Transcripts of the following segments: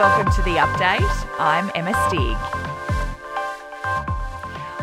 Welcome to the update. I'm Emma Stig.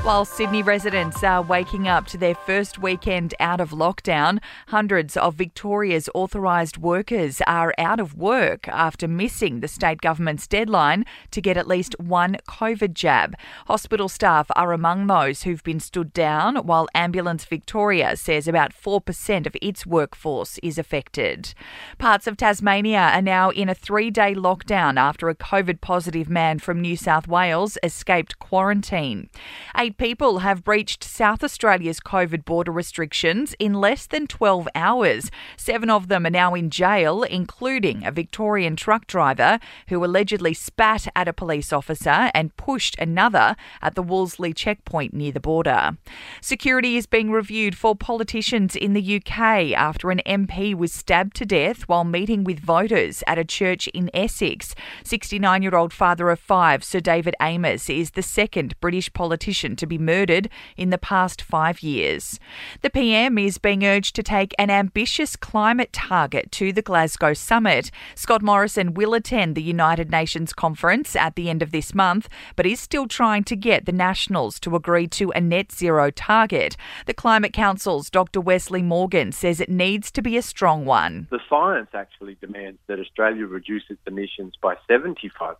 While Sydney residents are waking up to their first weekend out of lockdown, hundreds of Victoria's authorised workers are out of work after missing the state government's deadline to get at least one COVID jab. Hospital staff are among those who've been stood down, while Ambulance Victoria says about 4% of its workforce is affected. Parts of Tasmania are now in a three day lockdown after a COVID positive man from New South Wales escaped quarantine. Eight people have breached South Australia's COVID border restrictions in less than 12 hours. Seven of them are now in jail, including a Victorian truck driver who allegedly spat at a police officer and pushed another at the Wolseley checkpoint near the border. Security is being reviewed for politicians in the UK after an MP was stabbed to death while meeting with voters at a church in Essex. 69 year old father of five, Sir David Amess, is the second British politician to be murdered in the past five years. The PM is being urged to take an ambitious climate target to the Glasgow summit. Scott Morrison will attend the United Nations conference at the end of this month, but is still trying to get the nationals to agree to a net zero target. The Climate Council's Dr. Wesley Morgan says it needs to be a strong one. The science actually demands that Australia reduce its emissions by 75%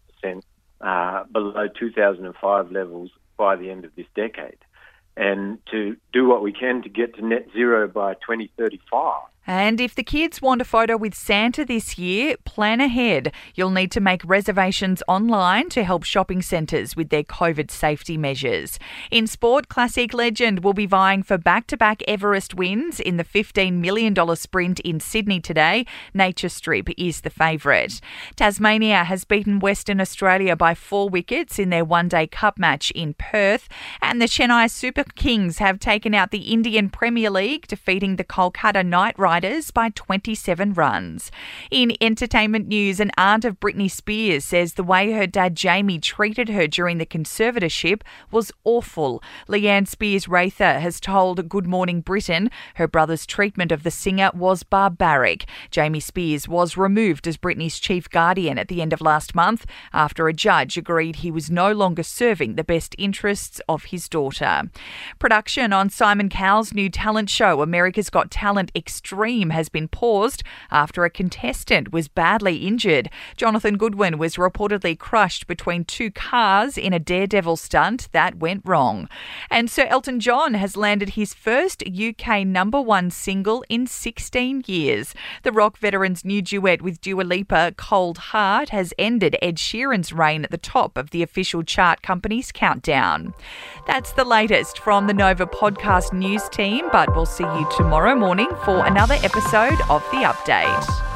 uh, below 2005 levels by the end of this decade and to do what we can to get to net zero by 2035. And if the kids want a photo with Santa this year, plan ahead. You'll need to make reservations online to help shopping centres with their COVID safety measures. In sport, Classic Legend will be vying for back to back Everest wins in the $15 million sprint in Sydney today. Nature Strip is the favourite. Tasmania has beaten Western Australia by four wickets in their one day cup match in Perth. And the Chennai Super Kings have taken out the Indian Premier League, defeating the Kolkata Knight Riders Riders by 27 runs. In entertainment news, an aunt of Britney Spears says the way her dad Jamie treated her during the conservatorship was awful. Leanne Spears Rather has told Good Morning Britain her brother's treatment of the singer was barbaric. Jamie Spears was removed as Britney's chief guardian at the end of last month after a judge agreed he was no longer serving the best interests of his daughter. Production on Simon Cowell's new talent show, America's Got Talent Has been paused after a contestant was badly injured. Jonathan Goodwin was reportedly crushed between two cars in a daredevil stunt that went wrong. And Sir Elton John has landed his first UK number one single in 16 years. The rock veteran's new duet with Dua Lipa, Cold Heart, has ended Ed Sheeran's reign at the top of the official chart company's countdown. That's the latest from the Nova Podcast News team, but we'll see you tomorrow morning for another episode of The Update.